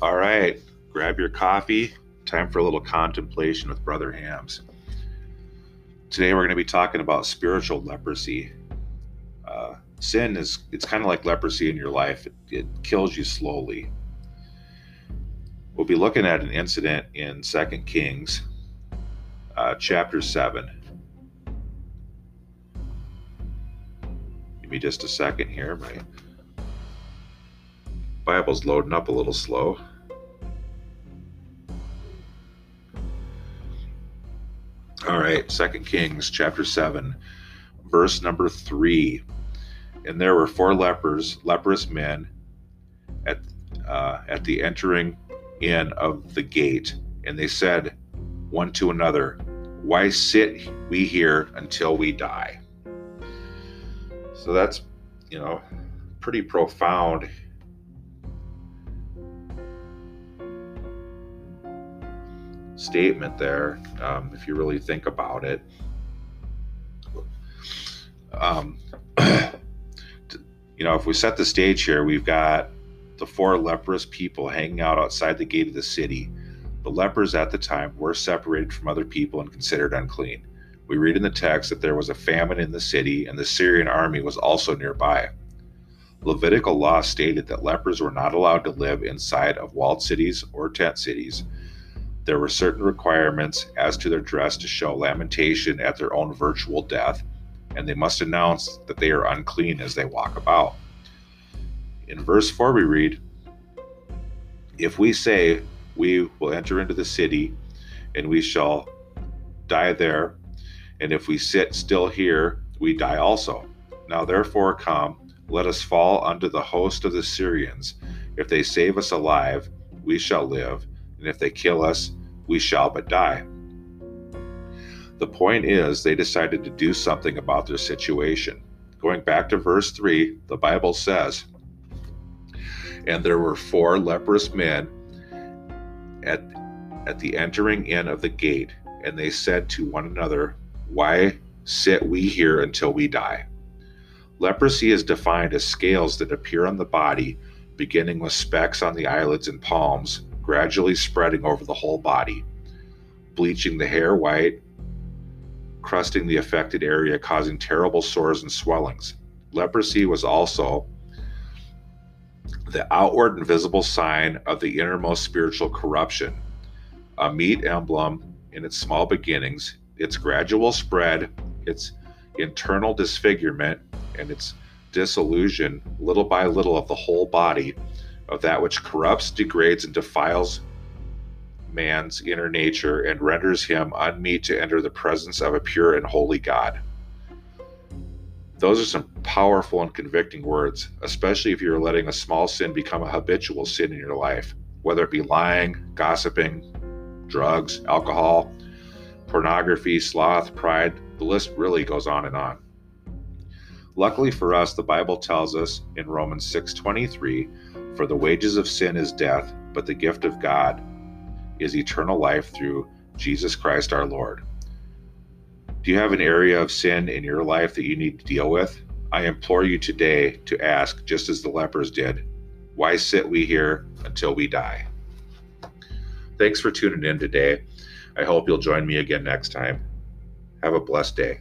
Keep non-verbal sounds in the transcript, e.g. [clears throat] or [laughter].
All right, grab your coffee. Time for a little contemplation with Brother Hams. Today we're going to be talking about spiritual leprosy. Uh, sin is it's kind of like leprosy in your life. It, it kills you slowly. We'll be looking at an incident in Second Kings, uh, chapter seven. Give me just a second here. My Bible's loading up a little slow. All right, Second Kings chapter 7, verse number 3. And there were four lepers, leprous men at uh, at the entering in of the gate, and they said one to another, Why sit we here until we die? So that's, you know, pretty profound statement there, um, if you really think about it. Um, [clears throat] you know, if we set the stage here, we've got the four leprous people hanging out outside the gate of the city. The lepers at the time were separated from other people and considered unclean. We read in the text that there was a famine in the city and the Syrian army was also nearby. Levitical law stated that lepers were not allowed to live inside of walled cities or tent cities, there were certain requirements as to their dress to show lamentation at their own virtual death, and they must announce that they are unclean as they walk about. In verse 4, we read, If we say, We will enter into the city, and we shall die there, and if we sit still here, we die also. Now therefore come, let us fall under the host of the Syrians. If they save us alive, we shall live, and if they kill us, we shall but die. The point is, they decided to do something about their situation. Going back to verse 3, the Bible says, And there were four leprous men at, at the entering in of the gate, and they said to one another, Why sit we here until we die? Leprosy is defined as scales that appear on the body, beginning with specks on the eyelids and palms, gradually spreading over the whole body, bleaching the hair white, crusting the affected area, causing terrible sores and swellings. Leprosy was also the outward and visible sign of the innermost spiritual corruption, a meet emblem in its small beginnings, its gradual spread, its internal disfigurement, and its dissolution, little by little, of the whole body of that which corrupts, degrades, and defiles man's inner nature and renders him unmeet to enter the presence of a pure and holy God. Those are some powerful and convicting words, especially if you're letting a small sin become a habitual sin in your life, whether it be lying, gossiping, drugs, alcohol, pornography, sloth, pride, the list really goes on and on. Luckily for us, the Bible tells us in Romans 6:23 for the wages of sin is death, but the gift of God is eternal life through Jesus Christ our Lord. Do you have an area of sin in your life that you need to deal with? I implore you today to ask, just as the lepers did, why sit we here until we die? Thanks for tuning in today. I hope you'll join me again next time. Have a blessed day.